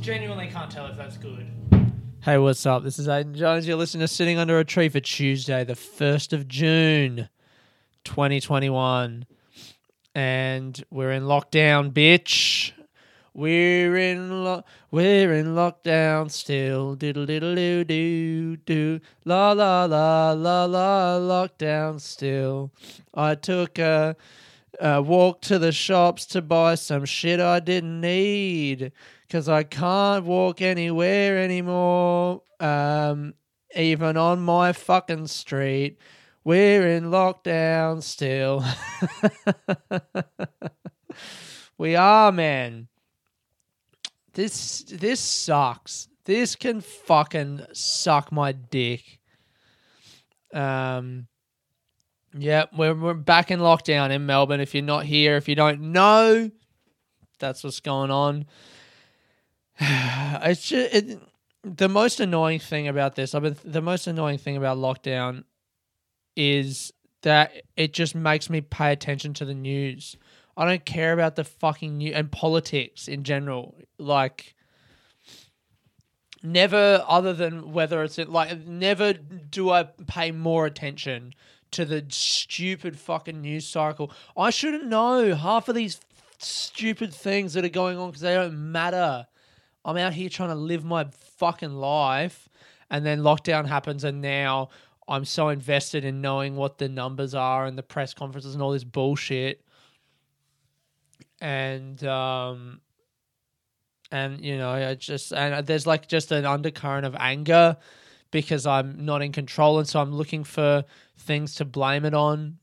genuinely can't tell if that's good. Hey, what's up? This is Aiden Jones. You're listening to Sitting Under a Tree for Tuesday, the 1st of June, 2021. And we're in lockdown, bitch. We're in lo- we're in lockdown still. Diddle diddle doo doo doo. La la la la la. Lockdown still. I took a, a walk to the shops to buy some shit I didn't need because I can't walk anywhere anymore. Um, even on my fucking street. We're in lockdown still. we are, man. This this sucks. This can fucking suck my dick. Um yeah, we're we're back in lockdown in Melbourne. If you're not here, if you don't know, that's what's going on. It's just it, the most annoying thing about this. I've been the most annoying thing about lockdown is that it just makes me pay attention to the news. I don't care about the fucking news and politics in general. Like, never, other than whether it's like, never do I pay more attention to the stupid fucking news cycle. I shouldn't know half of these stupid things that are going on because they don't matter. I'm out here trying to live my fucking life, and then lockdown happens, and now I'm so invested in knowing what the numbers are and the press conferences and all this bullshit. And um and you know, I just and there's like just an undercurrent of anger because I'm not in control and so I'm looking for things to blame it on.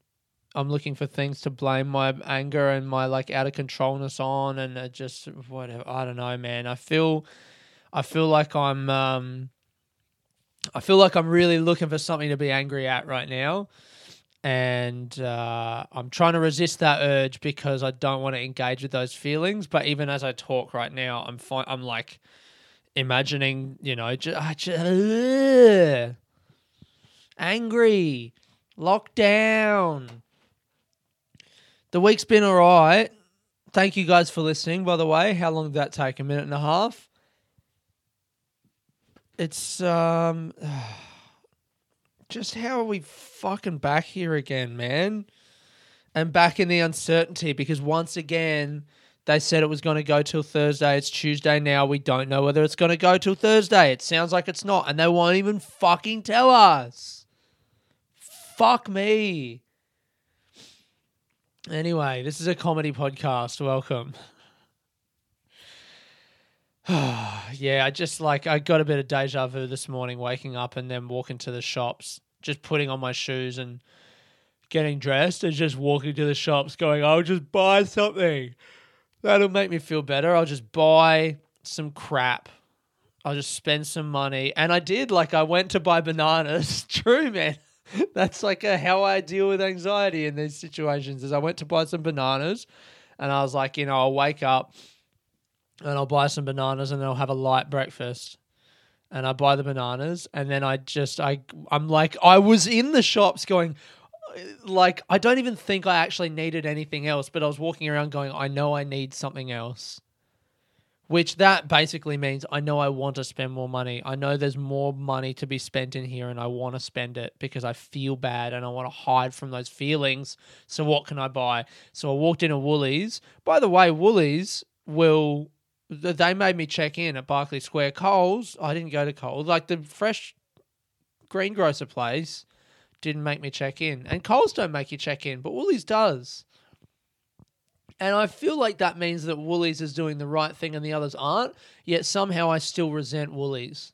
I'm looking for things to blame my anger and my like out of controlness on and it just whatever I don't know, man. I feel I feel like I'm um I feel like I'm really looking for something to be angry at right now. And uh, I'm trying to resist that urge because I don't want to engage with those feelings. But even as I talk right now, I'm fine. I'm like imagining, you know, just, just angry, locked down. The week's been all right. Thank you guys for listening, by the way. How long did that take? A minute and a half? it's um just how are we fucking back here again, man? And back in the uncertainty because once again they said it was going to go till Thursday. It's Tuesday now. We don't know whether it's going to go till Thursday. It sounds like it's not, and they won't even fucking tell us. Fuck me. Anyway, this is a comedy podcast. Welcome. yeah, I just like I got a bit of deja vu this morning, waking up and then walking to the shops, just putting on my shoes and getting dressed and just walking to the shops, going, "I'll just buy something that'll make me feel better. I'll just buy some crap. I'll just spend some money." And I did. Like I went to buy bananas. True, man. That's like a, how I deal with anxiety in these situations. Is I went to buy some bananas, and I was like, you know, I'll wake up and I'll buy some bananas and then I'll have a light breakfast. And I buy the bananas and then I just I I'm like I was in the shops going uh, like I don't even think I actually needed anything else, but I was walking around going I know I need something else. Which that basically means I know I want to spend more money. I know there's more money to be spent in here and I want to spend it because I feel bad and I want to hide from those feelings. So what can I buy? So I walked into Woolies. By the way, Woolies will they made me check in at Barkly Square. Coles, I didn't go to Coles. Like the fresh greengrocer place didn't make me check in. And Coles don't make you check in, but Woolies does. And I feel like that means that Woolies is doing the right thing and the others aren't, yet somehow I still resent Woolies.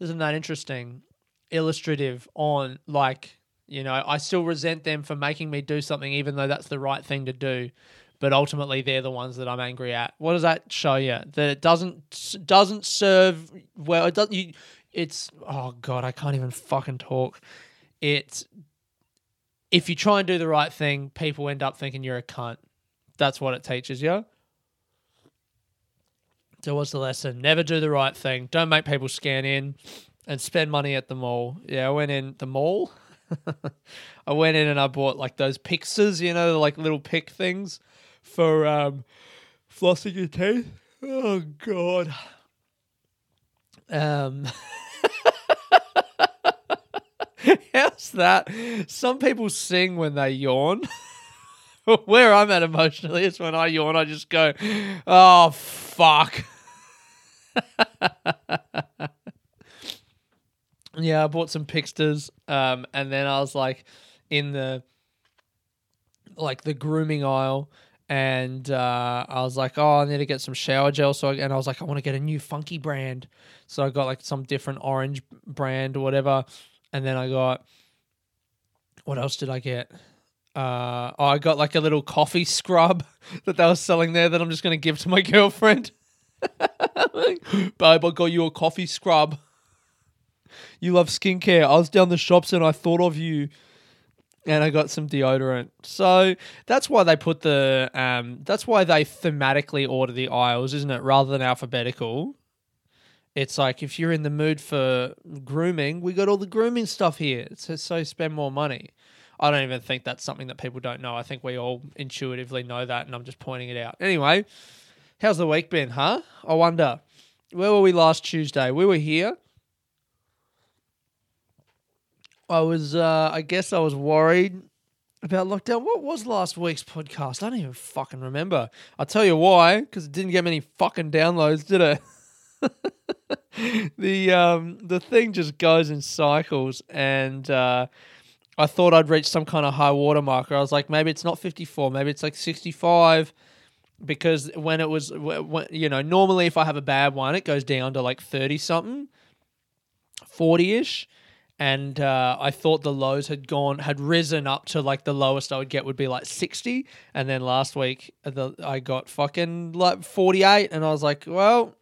Isn't that interesting? Illustrative on, like, you know, I still resent them for making me do something even though that's the right thing to do but ultimately they're the ones that I'm angry at. What does that show you? That it doesn't doesn't serve well. It doesn't. You, it's oh god, I can't even fucking talk. It's if you try and do the right thing, people end up thinking you're a cunt. That's what it teaches you. So what's the lesson? Never do the right thing. Don't make people scan in and spend money at the mall. Yeah, I went in the mall. I went in and I bought like those pixers, you know, like little pick things for um, flossing your teeth. Oh god. Um How's that? Some people sing when they yawn. Where I'm at emotionally is when I yawn, I just go, "Oh fuck." yeah, I bought some Piksters, um, and then I was like in the like the grooming aisle, and uh, I was like, "Oh, I need to get some shower gel." So, I, and I was like, "I want to get a new funky brand," so I got like some different orange brand or whatever, and then I got what else did I get? Uh, oh, I got like a little coffee scrub that they were selling there that I'm just going to give to my girlfriend. Babe, I got you a coffee scrub. You love skincare. I was down the shops and I thought of you. And I got some deodorant. So that's why they put the um that's why they thematically order the aisles, isn't it? Rather than alphabetical. It's like if you're in the mood for grooming, we got all the grooming stuff here. So, so spend more money. I don't even think that's something that people don't know. I think we all intuitively know that, and I'm just pointing it out. Anyway, how's the week been, huh? I wonder. Where were we last Tuesday? We were here. I was, uh, I guess I was worried about lockdown. What was last week's podcast? I don't even fucking remember. I'll tell you why, because it didn't get many fucking downloads, did it? the um the thing just goes in cycles and uh I thought I'd reach some kind of high water marker. I was like, maybe it's not 54, maybe it's like 65 because when it was when, you know, normally if I have a bad one, it goes down to like 30 something, 40ish. And uh, I thought the lows had gone, had risen up to like the lowest I would get would be like 60. And then last week, the, I got fucking like 48. And I was like, well,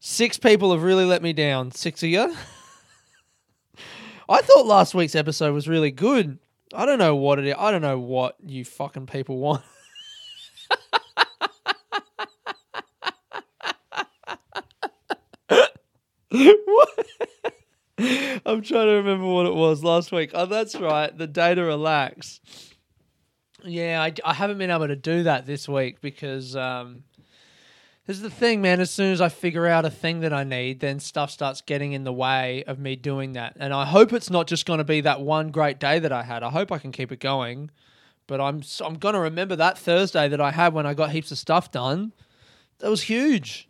Six people have really let me down. Six of you. I thought last week's episode was really good. I don't know what it is. I don't know what you fucking people want. what? I'm trying to remember what it was last week. Oh, that's right. The day to relax. Yeah, I, I haven't been able to do that this week because um, this is the thing, man. As soon as I figure out a thing that I need, then stuff starts getting in the way of me doing that. And I hope it's not just going to be that one great day that I had. I hope I can keep it going. But I'm I'm going to remember that Thursday that I had when I got heaps of stuff done. That was huge.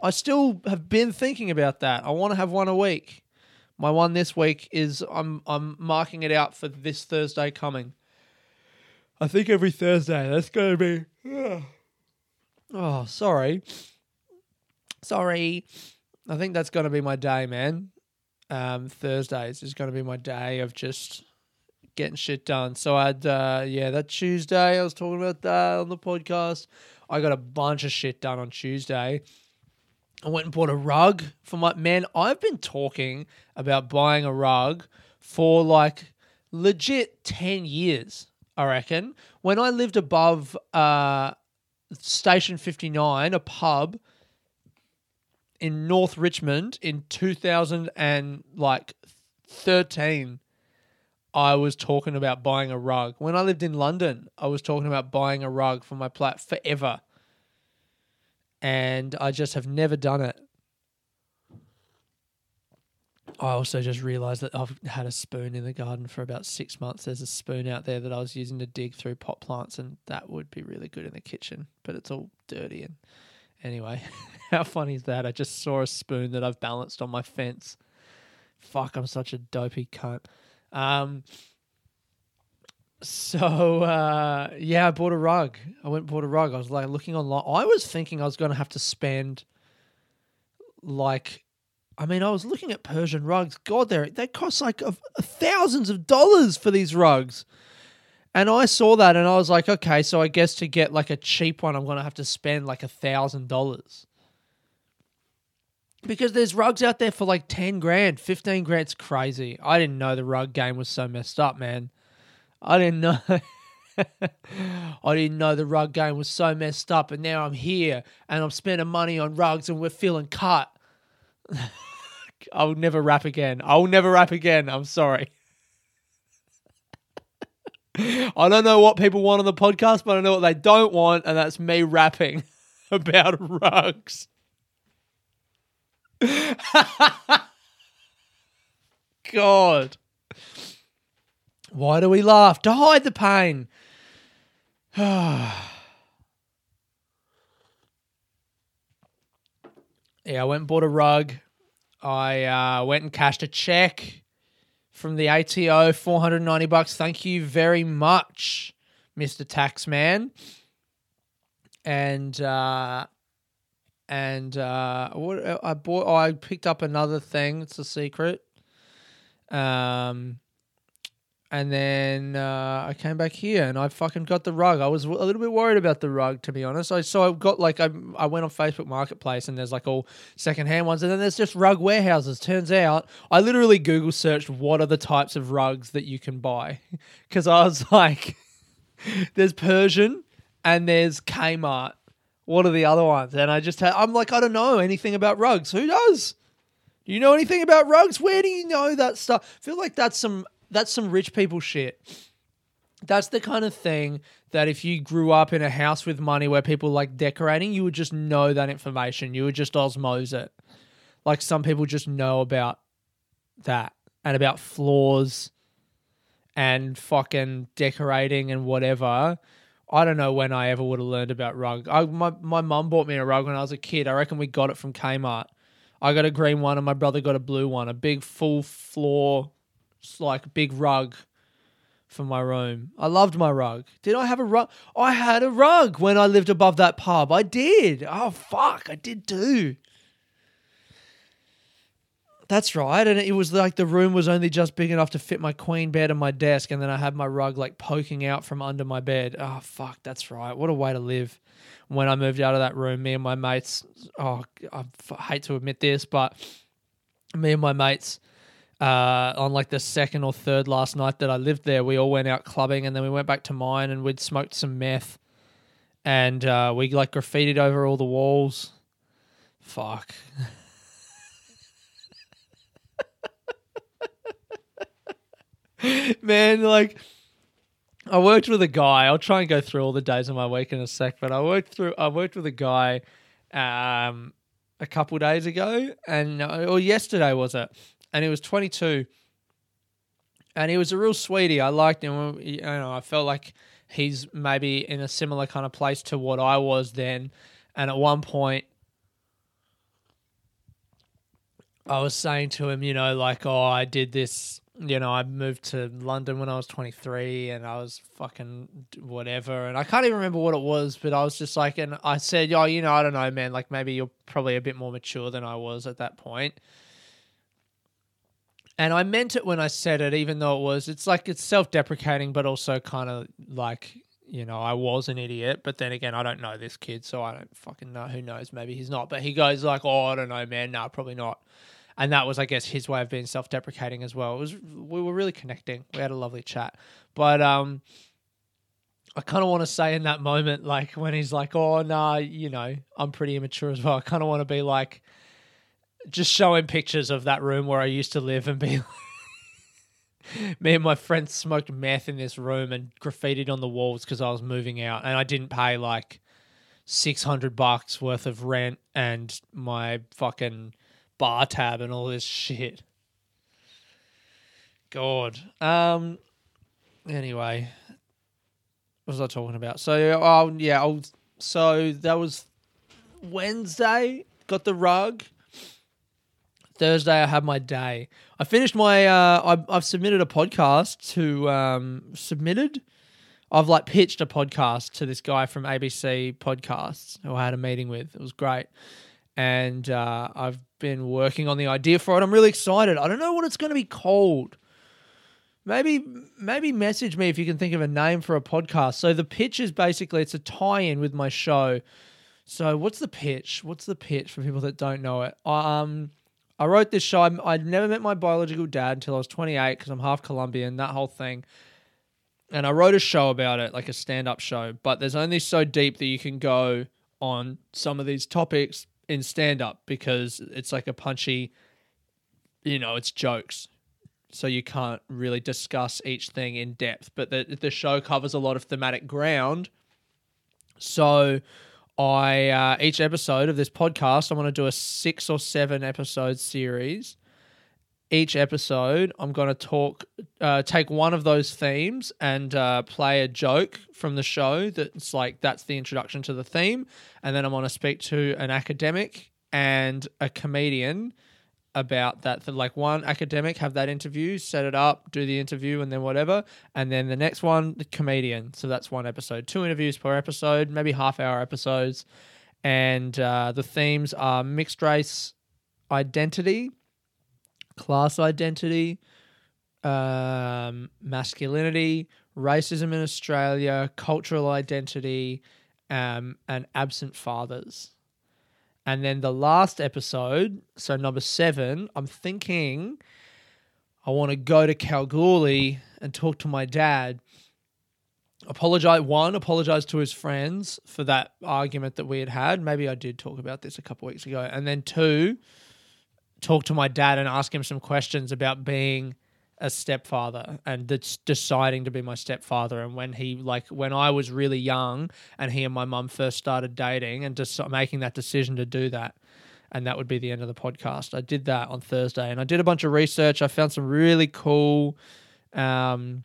I still have been thinking about that. I want to have one a week. My one this week is I'm I'm marking it out for this Thursday coming. I think every Thursday that's going to be. Oh, sorry. Sorry. I think that's going to be my day, man. Um, Thursdays is going to be my day of just getting shit done. So I'd, uh, yeah, that Tuesday, I was talking about that on the podcast. I got a bunch of shit done on Tuesday. I went and bought a rug for my man. I've been talking about buying a rug for like legit 10 years, I reckon. When I lived above, uh, Station 59, a pub in North Richmond in 2000 and like 13 I was talking about buying a rug. When I lived in London, I was talking about buying a rug for my flat forever. And I just have never done it. I also just realized that I've had a spoon in the garden for about six months. There's a spoon out there that I was using to dig through pot plants, and that would be really good in the kitchen, but it's all dirty. And anyway, how funny is that? I just saw a spoon that I've balanced on my fence. Fuck, I'm such a dopey cunt. Um, so uh, yeah, I bought a rug. I went bought a rug. I was like looking online. I was thinking I was going to have to spend like I mean, I was looking at Persian rugs. God, they they cost like a, a thousands of dollars for these rugs. And I saw that and I was like, okay, so I guess to get like a cheap one, I'm to have to spend like a thousand dollars. Because there's rugs out there for like 10 grand, 15 grand. It's crazy. I didn't know the rug game was so messed up, man. I didn't know. I didn't know the rug game was so messed up. And now I'm here and I'm spending money on rugs and we're feeling cut. I'll never rap again. I'll never rap again. I'm sorry. I don't know what people want on the podcast, but I know what they don't want, and that's me rapping about rugs. God. Why do we laugh? To hide the pain. yeah, I went and bought a rug. I uh, went and cashed a check from the ATO, 490 bucks. Thank you very much, Mr. Taxman. And uh and uh what I bought oh, I picked up another thing, it's a secret. Um and then uh, I came back here and I fucking got the rug. I was a little bit worried about the rug, to be honest. I so I got like I I went on Facebook Marketplace and there's like all secondhand ones, and then there's just rug warehouses. Turns out I literally Google searched what are the types of rugs that you can buy because I was like, there's Persian and there's Kmart. What are the other ones? And I just had, I'm like I don't know anything about rugs. Who does? Do you know anything about rugs? Where do you know that stuff? I feel like that's some that's some rich people shit. That's the kind of thing that if you grew up in a house with money where people like decorating, you would just know that information. You would just osmose it. Like some people just know about that and about floors and fucking decorating and whatever. I don't know when I ever would have learned about rug. I, my my mum bought me a rug when I was a kid. I reckon we got it from Kmart. I got a green one and my brother got a blue one, a big full floor like big rug for my room. I loved my rug. Did I have a rug? I had a rug when I lived above that pub. I did. Oh fuck, I did too. That's right. And it was like the room was only just big enough to fit my queen bed and my desk, and then I had my rug like poking out from under my bed. Oh fuck, that's right. What a way to live. When I moved out of that room, me and my mates, oh, I hate to admit this, but me and my mates uh, on like the second or third last night that I lived there, we all went out clubbing and then we went back to mine and we'd smoked some meth and uh, we like graffitied over all the walls. Fuck. Man, like I worked with a guy. I'll try and go through all the days of my week in a sec, but I worked through I worked with a guy um a couple days ago and uh, or yesterday was it? And he was 22, and he was a real sweetie. I liked him. You know, I felt like he's maybe in a similar kind of place to what I was then. And at one point, I was saying to him, you know, like, oh, I did this. You know, I moved to London when I was 23 and I was fucking whatever. And I can't even remember what it was, but I was just like, and I said, oh, you know, I don't know, man. Like, maybe you're probably a bit more mature than I was at that point and I meant it when I said it, even though it was, it's like it's self deprecating, but also kind of like, you know, I was an idiot. But then again, I don't know this kid, so I don't fucking know. Who knows? Maybe he's not. But he goes like, oh, I don't know, man. No, probably not. And that was, I guess, his way of being self deprecating as well. It was, we were really connecting. We had a lovely chat. But, um, I kind of want to say in that moment, like when he's like, "Oh, nah, you know, I'm pretty immature as well." I kind of want to be like, just showing pictures of that room where I used to live and be me and my friends smoked meth in this room and graffitied on the walls because I was moving out and I didn't pay like 600 bucks worth of rent and my fucking bar tab and all this shit. God. Um anyway, what was I talking about? So oh yeah, I'll, so that was Wednesday, got the rug Thursday, I had my day. I finished my. Uh, I, have submitted a podcast to um, submitted. I've like pitched a podcast to this guy from ABC Podcasts who I had a meeting with. It was great, and uh, I've been working on the idea for it. I'm really excited. I don't know what it's going to be called. Maybe maybe message me if you can think of a name for a podcast. So the pitch is basically it's a tie-in with my show. So what's the pitch? What's the pitch for people that don't know it? Um I wrote this show. i would never met my biological dad until I was 28 because I'm half Colombian, that whole thing. And I wrote a show about it, like a stand up show. But there's only so deep that you can go on some of these topics in stand up because it's like a punchy, you know, it's jokes. so you can't really discuss each thing in depth. But the the show covers a lot of thematic ground. So I uh, each episode of this podcast, I'm going to do a six or seven episode series. Each episode, I'm going to talk, uh, take one of those themes and uh, play a joke from the show that's like that's the introduction to the theme, and then I'm going to speak to an academic and a comedian about that. for Like one academic, have that interview, set it up, do the interview, and then whatever. And then the next one, the comedian. So that's one episode. Two interviews per episode, maybe half hour episodes. And uh, the themes are mixed race identity, class identity, um, masculinity, racism in Australia, cultural identity, um, and absent fathers. And then the last episode, so number seven, I'm thinking I want to go to Kalgoorlie and talk to my dad. Apologize, one, apologize to his friends for that argument that we had had. Maybe I did talk about this a couple weeks ago. And then two, talk to my dad and ask him some questions about being a stepfather and that's deciding to be my stepfather and when he like when I was really young and he and my mum first started dating and just making that decision to do that and that would be the end of the podcast. I did that on Thursday and I did a bunch of research. I found some really cool um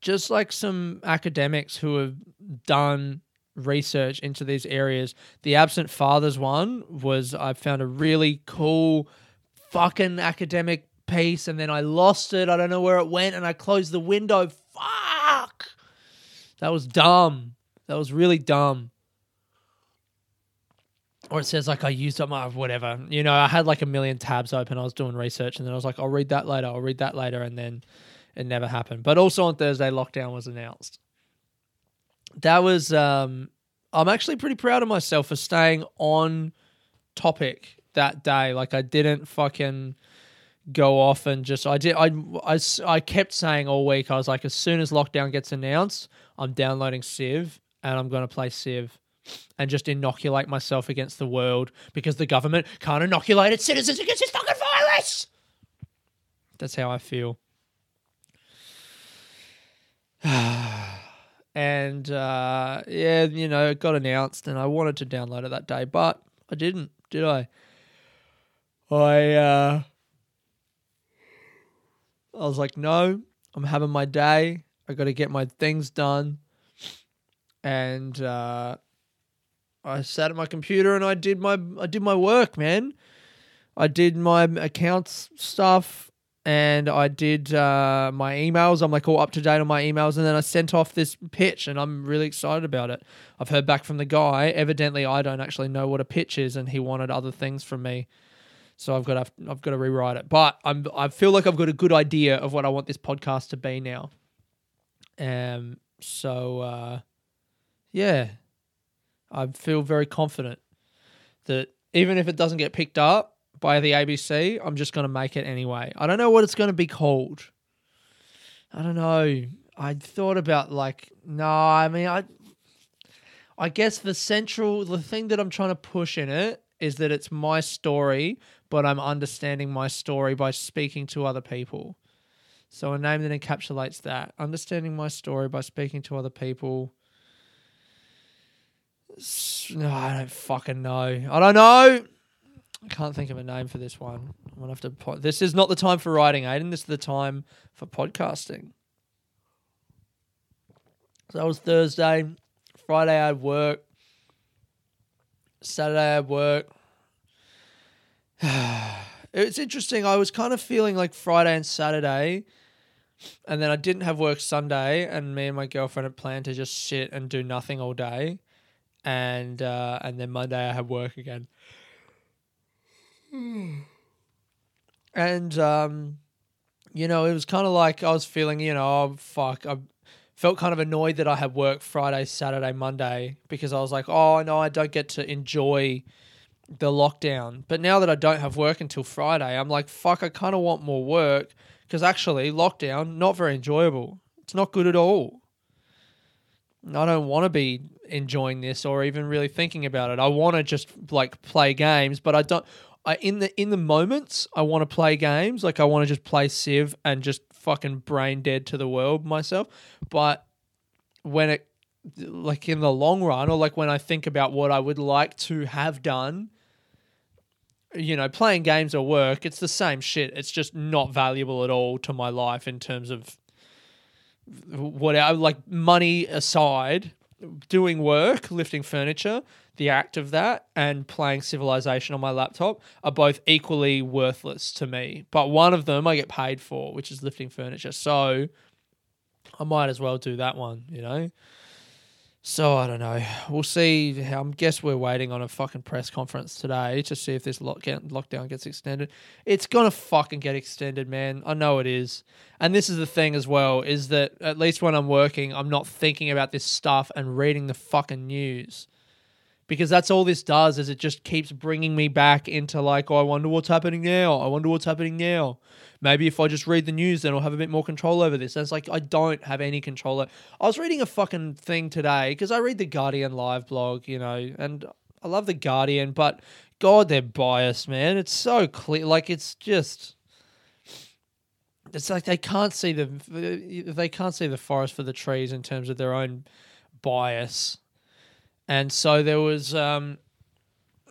just like some academics who have done research into these areas. The absent fathers one was I found a really cool fucking academic piece and then I lost it. I don't know where it went and I closed the window. Fuck. That was dumb. That was really dumb. Or it says like I used up my whatever. You know, I had like a million tabs open. I was doing research and then I was like, I'll read that later. I'll read that later. And then it never happened. But also on Thursday, lockdown was announced. That was um I'm actually pretty proud of myself for staying on topic that day. Like I didn't fucking go off and just I did I, I, I kept saying all week I was like as soon as lockdown gets announced I'm downloading Civ and I'm going to play Civ and just inoculate myself against the world because the government can't inoculate its citizens against this fucking virus. That's how I feel. and uh, yeah, you know, it got announced and I wanted to download it that day, but I didn't, did I? I uh I was like, no, I'm having my day. I got to get my things done. And uh, I sat at my computer and I did my I did my work, man. I did my accounts stuff and I did uh, my emails. I'm like all up to date on my emails, and then I sent off this pitch, and I'm really excited about it. I've heard back from the guy. Evidently, I don't actually know what a pitch is, and he wanted other things from me. So I've got to I've got to rewrite it. But I'm I feel like I've got a good idea of what I want this podcast to be now. Um so uh yeah. I feel very confident that even if it doesn't get picked up by the ABC, I'm just going to make it anyway. I don't know what it's going to be called. I don't know. I thought about like no, I mean I I guess the central the thing that I'm trying to push in it is that it's my story, but I'm understanding my story by speaking to other people. So a name that encapsulates that. Understanding my story by speaking to other people. No, I don't fucking know. I don't know. I can't think of a name for this one. I'm gonna have to. Po- this is not the time for writing, Aiden. This is the time for podcasting. So that was Thursday. Friday I had work. Saturday at work. it's interesting. I was kind of feeling like Friday and Saturday, and then I didn't have work Sunday, and me and my girlfriend had planned to just sit and do nothing all day, and uh, and then Monday I had work again. and um, you know, it was kind of like I was feeling, you know, oh, fuck, I felt kind of annoyed that I had work Friday, Saturday, Monday because I was like, oh no, I don't get to enjoy the lockdown. But now that I don't have work until Friday, I'm like, fuck, I kind of want more work because actually, lockdown not very enjoyable. It's not good at all. I don't want to be enjoying this or even really thinking about it. I want to just like play games, but I don't. I in the in the moments I want to play games, like I want to just play Civ and just fucking brain dead to the world myself. But when it like in the long run or like when I think about what I would like to have done, you know, playing games or work, it's the same shit. It's just not valuable at all to my life in terms of what I like money aside, doing work, lifting furniture, the act of that and playing Civilization on my laptop are both equally worthless to me. But one of them I get paid for, which is lifting furniture. So I might as well do that one, you know? So I don't know. We'll see. How, I guess we're waiting on a fucking press conference today to see if this lockdown lockdown gets extended. It's gonna fucking get extended, man. I know it is. And this is the thing as well: is that at least when I'm working, I'm not thinking about this stuff and reading the fucking news because that's all this does is it just keeps bringing me back into like oh, i wonder what's happening now. I wonder what's happening now. Maybe if i just read the news then i'll have a bit more control over this. And it's like i don't have any control i was reading a fucking thing today because i read the guardian live blog you know and i love the guardian but god they're biased man. It's so clear like it's just it's like they can't see the they can't see the forest for the trees in terms of their own bias and so there was um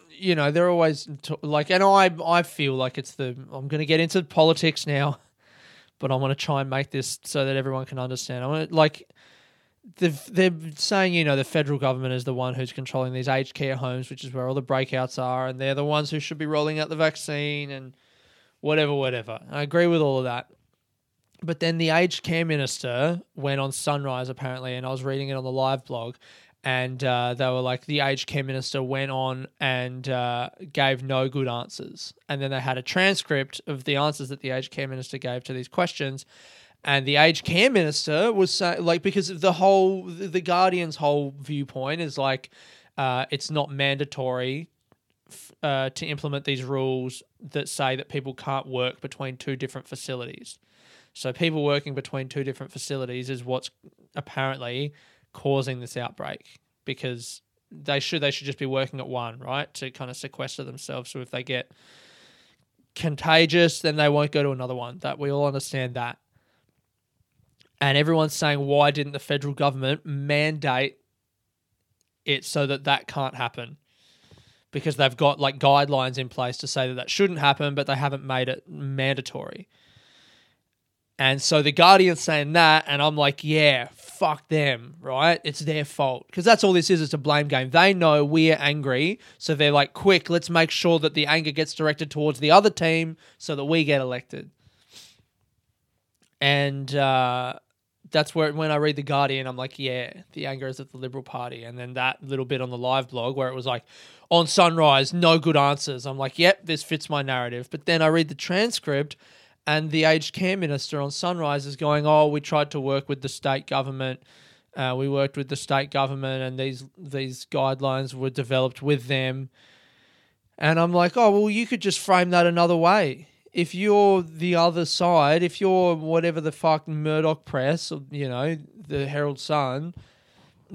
you know they're always t- like and i i feel like it's the i'm going to get into politics now but i want to try and make this so that everyone can understand. I want to like they're, they're saying you know the federal government is the one who's controlling these aged care homes which is where all the breakouts are and they're the ones who should be rolling out the vaccine and whatever whatever. I agree with all of that. But then the aged care minister went on sunrise apparently and i was reading it on the live blog and uh, they were like the aged care minister went on and uh, gave no good answers. And then they had a transcript of the answers that the aged care minister gave to these questions. And the aged care minister was saying like because the whole the guardian's whole viewpoint is like uh, it's not mandatory uh, to implement these rules that say that people can't work between two different facilities. So people working between two different facilities is what's apparently causing this outbreak because they should they should just be working at one, right? To kind of sequester themselves. So if they get contagious, then they won't go to another one. That we all understand that. And everyone's saying, why didn't the federal government mandate it so that that can't happen? Because they've got like guidelines in place to say that that shouldn't happen, but they haven't made it mandatory. And so the Guardian's saying that, and I'm like, yeah, fuck them, right? It's their fault. Because that's all this is, it's a blame game. They know we're angry, so they're like, quick, let's make sure that the anger gets directed towards the other team so that we get elected. And uh, that's where, when I read The Guardian, I'm like, yeah, the anger is at the Liberal Party. And then that little bit on the live blog where it was like, on Sunrise, no good answers. I'm like, yep, this fits my narrative. But then I read the transcript and the aged care minister on Sunrise is going, "Oh, we tried to work with the state government. Uh, we worked with the state government, and these these guidelines were developed with them." And I'm like, "Oh, well, you could just frame that another way. If you're the other side, if you're whatever the fuck Murdoch Press, or, you know, the Herald Sun."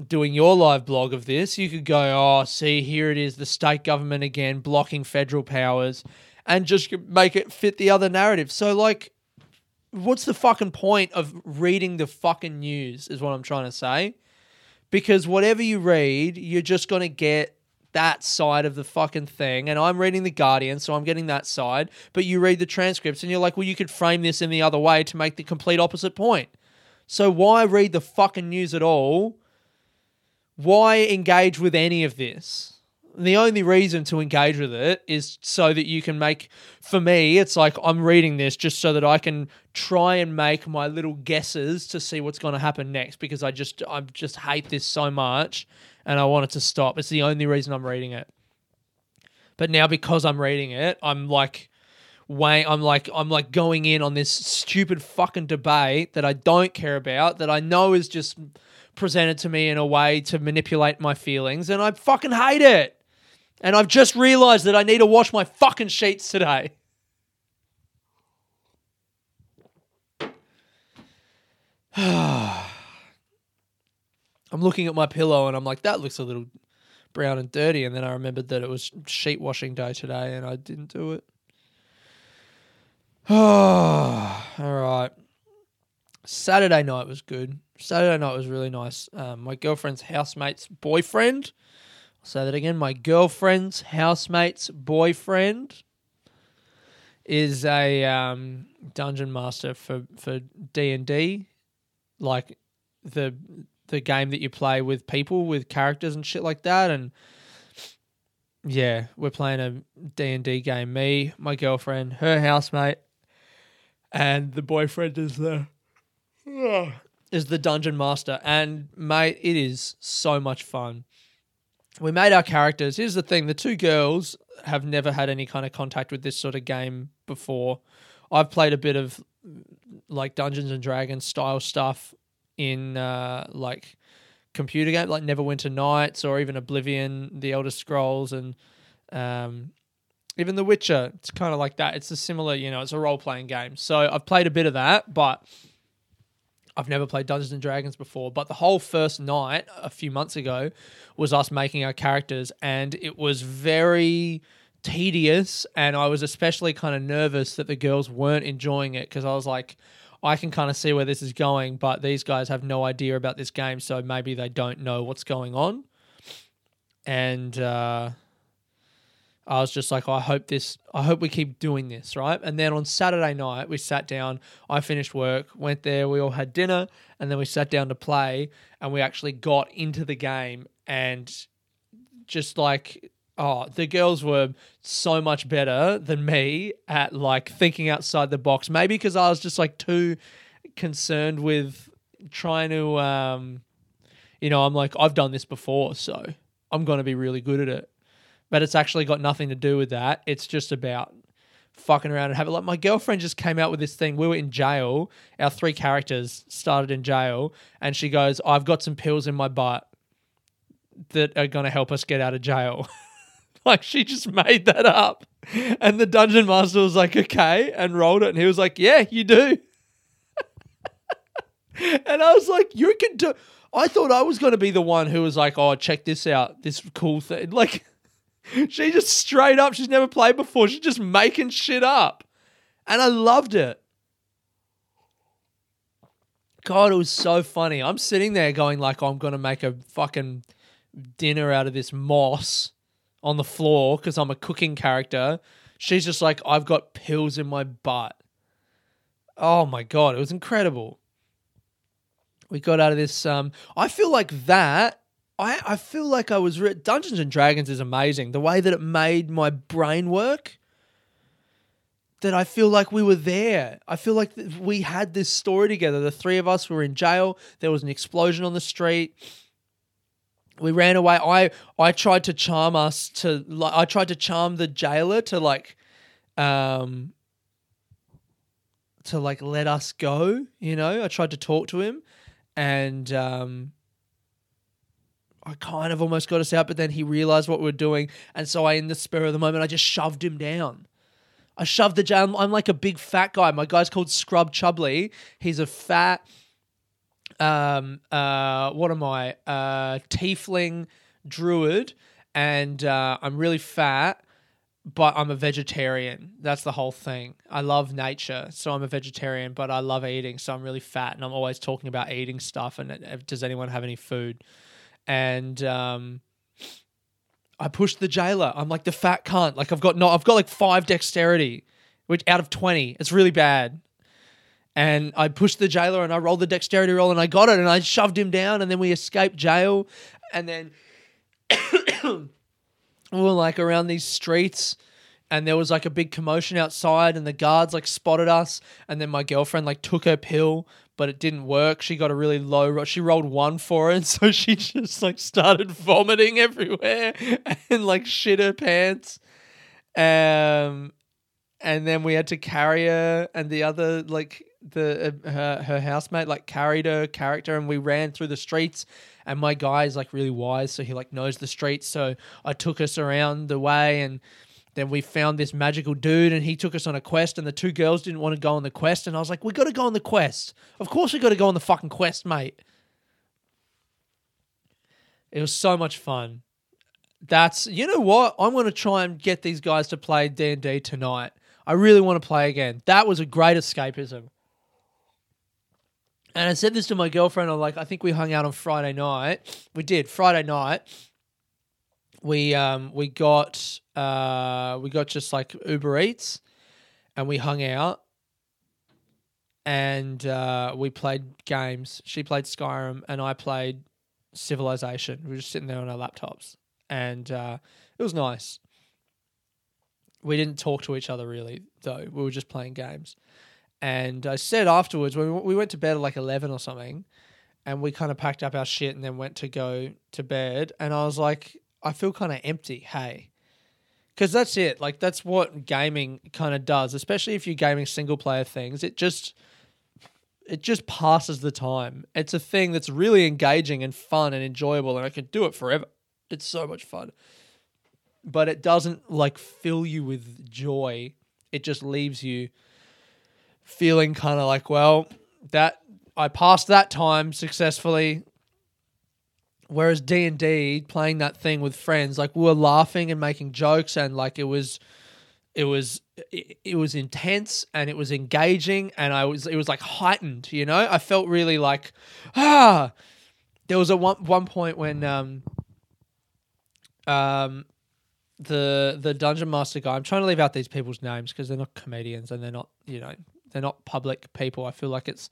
Doing your live blog of this, you could go, oh, see, here it is, the state government again blocking federal powers and just make it fit the other narrative. So like what's the fucking point of reading the fucking news is what I'm trying to say. Because whatever you read, you're just going to get that side of the fucking thing. And I'm reading The Guardian, so I'm getting that side. But you read the transcripts and you're like, well, you could frame this in the other way to make the complete opposite point. So why read the fucking news at all? Why engage with any of this? The only reason to engage with it is so that you can make for me it's like i'm reading this just so that i can try and make my little guesses to see what's going to happen next because i just i just hate this so much and i want it to stop. It's the only reason i'm reading it. But now because i'm reading it i'm like way i'm like i'm like going in on this stupid fucking debate that i don't care about that i know is just presented to me in a way to manipulate my feelings and i fucking hate it and I've just realized that I need to wash my fucking sheets today. I'm looking at my pillow and I'm like, that looks a little brown and dirty, and then I remembered that it was sheet washing day today, and I didn't do it. All right. Saturday night was good. Saturday night was really nice. Um, my girlfriend's housemate's boyfriend. Say that again. My girlfriend's housemate's boyfriend is a um, dungeon master for for D and D, like the the game that you play with people with characters and shit like that. And yeah, we're playing a D and D game. Me, my girlfriend, her housemate, and the boyfriend is the is the dungeon master. And mate, it is so much fun. We made our characters. Here's the thing: the two girls have never had any kind of contact with this sort of game before. I've played a bit of like Dungeons and Dragons style stuff in uh, like computer game, like Neverwinter Nights or even Oblivion, The Elder Scrolls, and um, even The Witcher. It's kind of like that. It's a similar, you know, it's a role playing game. So I've played a bit of that, but I've never played Dungeons and Dragons before. But the whole first night a few months ago was us making our characters, and it was very tedious. And I was especially kind of nervous that the girls weren't enjoying it because I was like, I can kind of see where this is going, but these guys have no idea about this game, so maybe they don't know what's going on. And uh, I was just like, I hope this, I hope we keep doing this, right? And then on Saturday night, we sat down. I finished work, went there, we all had dinner, and then we sat down to play, and we actually got into the game, and just like Oh, the girls were so much better than me at like thinking outside the box. Maybe because I was just like too concerned with trying to, um, you know, I'm like, I've done this before, so I'm going to be really good at it. But it's actually got nothing to do with that. It's just about fucking around and having like my girlfriend just came out with this thing. We were in jail. Our three characters started in jail, and she goes, I've got some pills in my butt that are going to help us get out of jail. Like she just made that up. And the dungeon master was like, okay, and rolled it. And he was like, yeah, you do. and I was like, you can do. I thought I was going to be the one who was like, oh, check this out, this cool thing. Like, she just straight up, she's never played before. She's just making shit up. And I loved it. God, it was so funny. I'm sitting there going like, I'm to make a fucking dinner out of this moss on the floor because I'm a cooking character. She's just like, I've got pills in my butt. Oh my god, it was incredible. We got out of this. Um, I feel like that. I, I feel like I was re- Dungeons and Dragons is amazing. The way that it made my brain work. That I feel like we were there. I feel like we had this story together. The three of us were in jail. There was an explosion on the street we ran away. I I tried to charm us to like I tried to charm the jailer to like um to like let us go, you know. I tried to talk to him and um I kind of almost got us out, but then he realized what we are doing, and so I, in the spur of the moment, I just shoved him down. I shoved the jam. I'm like a big fat guy. My guy's called Scrub Chubley. He's a fat um, uh, what am I? Uh, tiefling druid, and uh, I'm really fat, but I'm a vegetarian. That's the whole thing. I love nature, so I'm a vegetarian, but I love eating, so I'm really fat, and I'm always talking about eating stuff. And uh, does anyone have any food? And um, I pushed the jailer. I'm like the fat cunt. Like I've got no, I've got like five dexterity, which out of twenty, it's really bad and I pushed the jailer and I rolled the dexterity roll and I got it and I shoved him down and then we escaped jail and then we were like around these streets and there was like a big commotion outside and the guards like spotted us and then my girlfriend like took her pill but it didn't work. She got a really low ro- she rolled one for it and so she just like started vomiting everywhere and like shit her pants. Um and then we had to carry her and the other like the uh, her her housemate like carried her character and we ran through the streets. And my guy is like really wise so he like knows the streets. So I took us around the way and then we found this magical dude and he took us on a quest and the two girls didn't want to go on the quest and I was like we got to go on the quest of course we got to go on the fucking quest mate it was so much fun That's you know what I'm going to try and get these guys to play D and D tonight. I really want to play again. That was a great escapism. And I said this to my girlfriend. I'm like, I think we hung out on Friday night. We did Friday night. We um we got uh we got just like Uber Eats, and we hung out, and uh, we played games. She played Skyrim, and I played Civilization. We were just sitting there on our laptops, and uh, it was nice. We didn't talk to each other really, though. We were just playing games. And I said afterwards, when we went to bed at like 11 or something, and we kind of packed up our shit and then went to go to bed. And I was like, I feel kind of empty. Hey. Because that's it. Like, that's what gaming kind of does, especially if you're gaming single player things. It just. It just passes the time. It's a thing that's really engaging and fun and enjoyable, and I could do it forever. It's so much fun. But it doesn't like fill you with joy. It just leaves you feeling kind of like, well, that I passed that time successfully. Whereas D and D, playing that thing with friends, like we were laughing and making jokes, and like it was, it was, it, it was intense and it was engaging, and I was, it was like heightened. You know, I felt really like, ah. There was a one one point when um, um, the the dungeon master guy. I'm trying to leave out these people's names because they're not comedians and they're not, you know, they're not public people. I feel like it's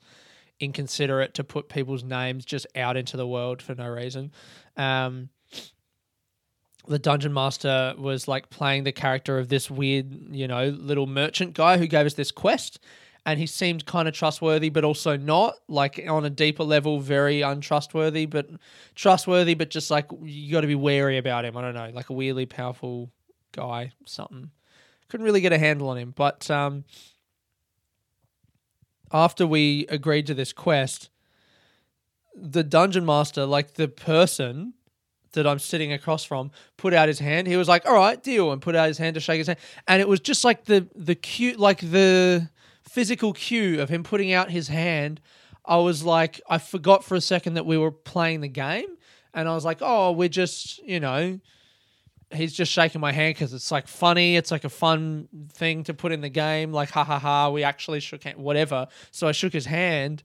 inconsiderate to put people's names just out into the world for no reason. Um, the dungeon master was like playing the character of this weird, you know, little merchant guy who gave us this quest. And he seemed kind of trustworthy, but also not. Like on a deeper level, very untrustworthy, but trustworthy, but just like you got to be wary about him. I don't know, like a weirdly powerful guy, something. Couldn't really get a handle on him. But um, after we agreed to this quest, the dungeon master, like the person that I'm sitting across from, put out his hand. He was like, "All right, deal," and put out his hand to shake his hand. And it was just like the the cue, like the physical cue of him putting out his hand. I was like, I forgot for a second that we were playing the game, and I was like, "Oh, we're just, you know." He's just shaking my hand because it's like funny. It's like a fun thing to put in the game. Like, ha ha ha, we actually shook hand, whatever. So I shook his hand.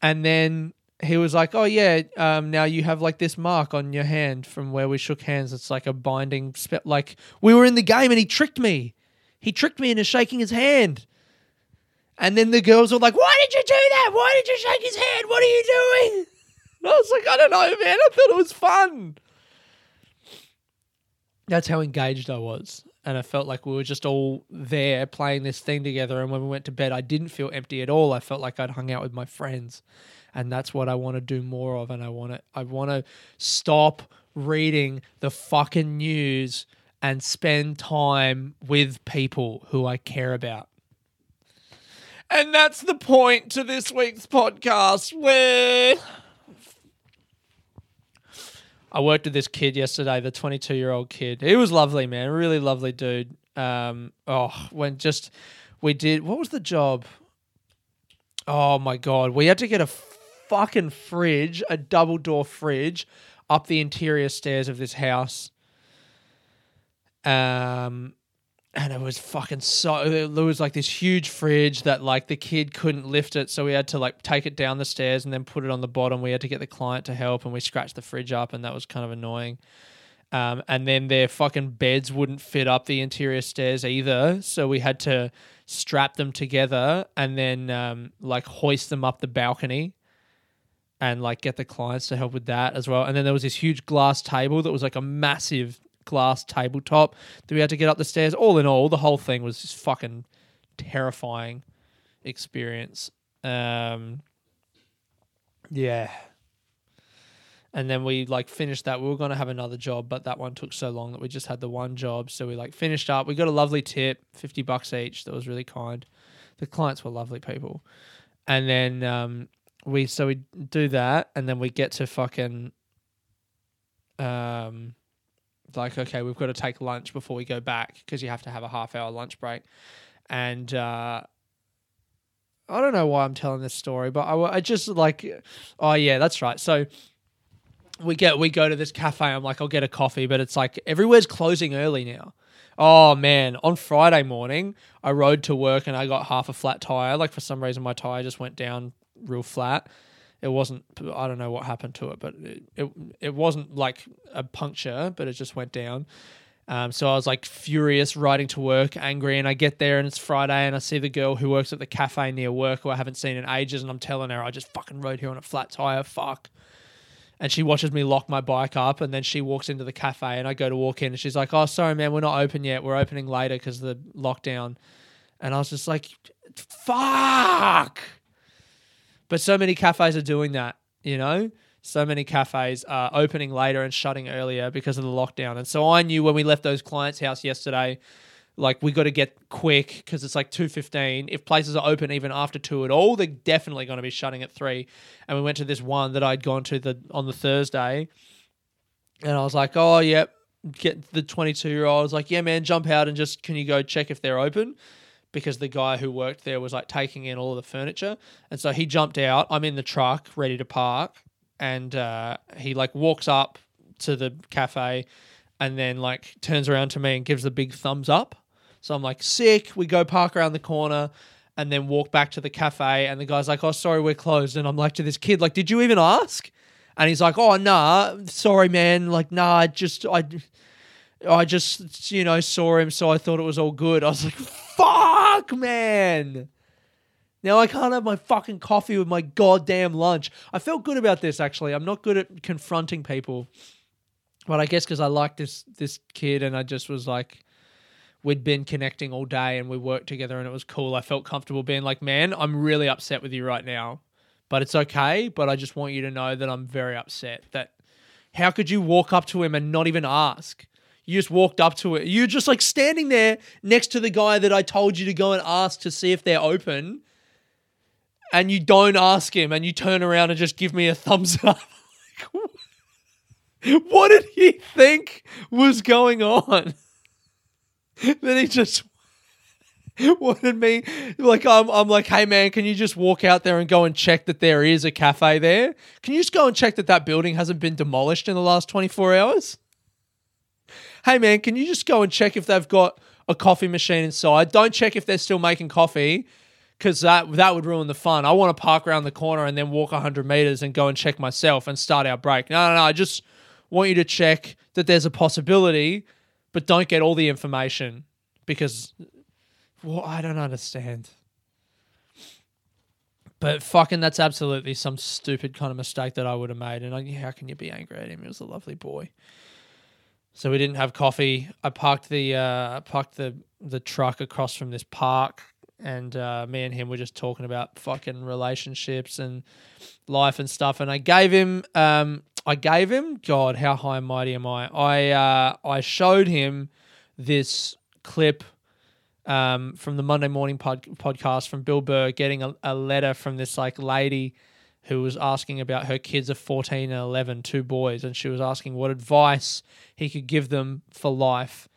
And then he was like, "Oh yeah, um, now you have like this mark on your hand from where we shook hands. It's like a binding spe- Like we were in the game and he tricked me. He tricked me into shaking his hand. And then the girls were like, "Why did you do that? Why did you shake his hand? What are you doing?" I was like, "I don't know, man. I thought it was fun." That's how engaged I was. And I felt like we were just all there playing this thing together. And when we went to bed, I didn't feel empty at all. I felt like I'd hung out with my friends and that's what I want to do more of. And I want to, I want to stop reading the fucking news and spend time with people who I care about. And that's the point to this week's podcast where I worked with this kid yesterday, the 22 year old kid. He was lovely, man. Really lovely dude. Um, oh, when just we did, what was the job? Oh my God. We had to get a fucking fridge, a double door fridge, up the interior stairs of this house. Um, and it was fucking so. There was like this huge fridge that like the kid couldn't lift it, so we had to like take it down the stairs and then put it on the bottom. We had to get the client to help, and we scratched the fridge up, and that was kind of annoying. Um, and then their fucking beds wouldn't fit up the interior stairs either, so we had to strap them together and then um, like hoist them up the balcony and like get the clients to help with that as well. And then there was this huge glass table that was like a massive glass tabletop that we had to get up the stairs. All in all, the whole thing was just fucking terrifying experience. Um, yeah. And then we like finished that. We were going to have another job, but that one took so long that we just had the one job. So we like finished up. We got a lovely tip, 50 bucks each. That was really kind. The clients were lovely people. And then um, we so we do that and then we get to fucking um like okay we've got to take lunch before we go back because you have to have a half hour lunch break and uh I don't know why I'm telling this story, but I, I just like, oh yeah, that's right. So we get we go to this cafe. I'm like, I'll get a coffee, but it's like everywhere's closing early now. Oh man, on Friday morning, I rode to work and I got half a flat tire. Like for some reason, my tire just went down real flat. It wasn't. I don't know what happened to it, but it it, it wasn't like a puncture, but it just went down. Um, so I was like furious riding to work, angry, and I get there and it's Friday and I see the girl who works at the cafe near work who I haven't seen in ages, and I'm telling her I just fucking rode here on a flat tire. Fuck and she watches me lock my bike up and then she walks into the cafe and I go to walk in and she's like, "Oh, sorry man, we're not open yet. We're opening later because of the lockdown." And I was just like, "Fuck!" But so many cafes are doing that, you know. So many cafes are opening later and shutting earlier because of the lockdown. And so I knew when we left those clients' house yesterday, like we got to get quick because it's like 2.15 if places are open even after 2 at all they're definitely going to be shutting at 3 and we went to this one that i'd gone to the on the thursday. And i was like oh yep get the 22 year old I was like yeah man jump out and just can you go check if they're open because the guy who worked there was like taking in all of the furniture and so he jumped out i'm in the truck ready to park and uh, he like walks up to the cafe and then like turns around to me and gives the big thumbs up so I'm like, sick. We go park around the corner and then walk back to the cafe. And the guy's like, oh, sorry, we're closed. And I'm like to this kid, like, did you even ask? And he's like, oh, nah, sorry, man. Like, nah, I just, I, I just, you know, saw him. So I thought it was all good. I was like, fuck, man. Now I can't have my fucking coffee with my goddamn lunch. I felt good about this actually. I'm not good at confronting people, but I guess because I like this this kid and I just was like, we'd been connecting all day and we worked together and it was cool. I felt comfortable being like, man, I'm really upset with you right now, but it's okay. But I just want you to know that I'm very upset. That how could you walk up to him and not even ask? You just walked up to it. You're just like standing there next to the guy that I told you to go and ask to see if they're open. And you don't ask him and you turn around and just give me a thumbs up. what did he think was going on? then he just wanted me like I'm I'm like, hey man, can you just walk out there and go and check that there is a cafe there? Can you just go and check that that building hasn't been demolished in the last 24 hours? Hey man, can you just go and check if they've got a coffee machine inside? Don't check if they're still making coffee because that that would ruin the fun. I want to park around the corner and then walk 100 meters and go and check myself and start our break. No, no, no. I just want you to check that there's a possibility but don't get all the information because well, I don't understand. But fucking, that's absolutely some stupid kind of mistake that I would have made. And I, how can you be angry at him? He was a lovely boy. So we didn't have coffee. I parked the uh, parked the the truck across from this park, and uh, me and him were just talking about fucking relationships and life and stuff. And I gave him um, I gave him, God, how high and mighty am I? I uh, I showed him this clip um, from the Monday morning pod- podcast from Bill Burr getting a, a letter from this like lady who was asking about her kids of 14 and 11, two boys, and she was asking what advice he could give them for life.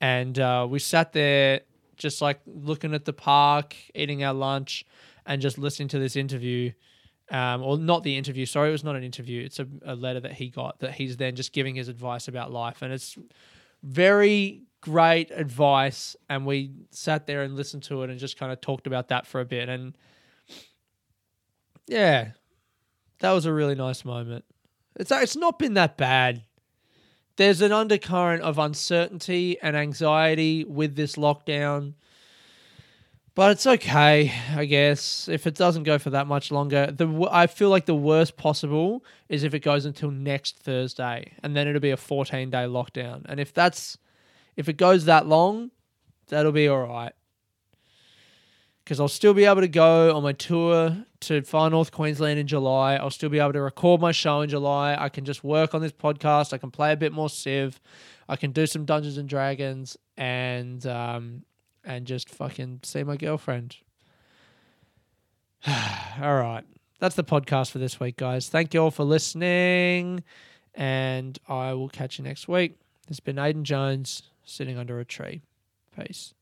And uh, we sat there just like looking at the park, eating our lunch, and just listening to this interview um, or not the interview. Sorry, it was not an interview. It's a, a letter that he got that he's then just giving his advice about life, and it's very great advice. And we sat there and listened to it and just kind of talked about that for a bit, and yeah, that was a really nice moment. It's it's not been that bad. There's an undercurrent of uncertainty and anxiety with this lockdown. But it's okay, I guess. If it doesn't go for that much longer, the I feel like the worst possible is if it goes until next Thursday, and then it'll be a 14 day lockdown. And if that's if it goes that long, that'll be all right. Because I'll still be able to go on my tour to Far North Queensland in July. I'll still be able to record my show in July. I can just work on this podcast. I can play a bit more Civ. I can do some Dungeons and Dragons, and um, and just fucking see my girlfriend. all right. That's the podcast for this week, guys. Thank you all for listening. And I will catch you next week. Has been Aiden Jones sitting under a tree. Peace.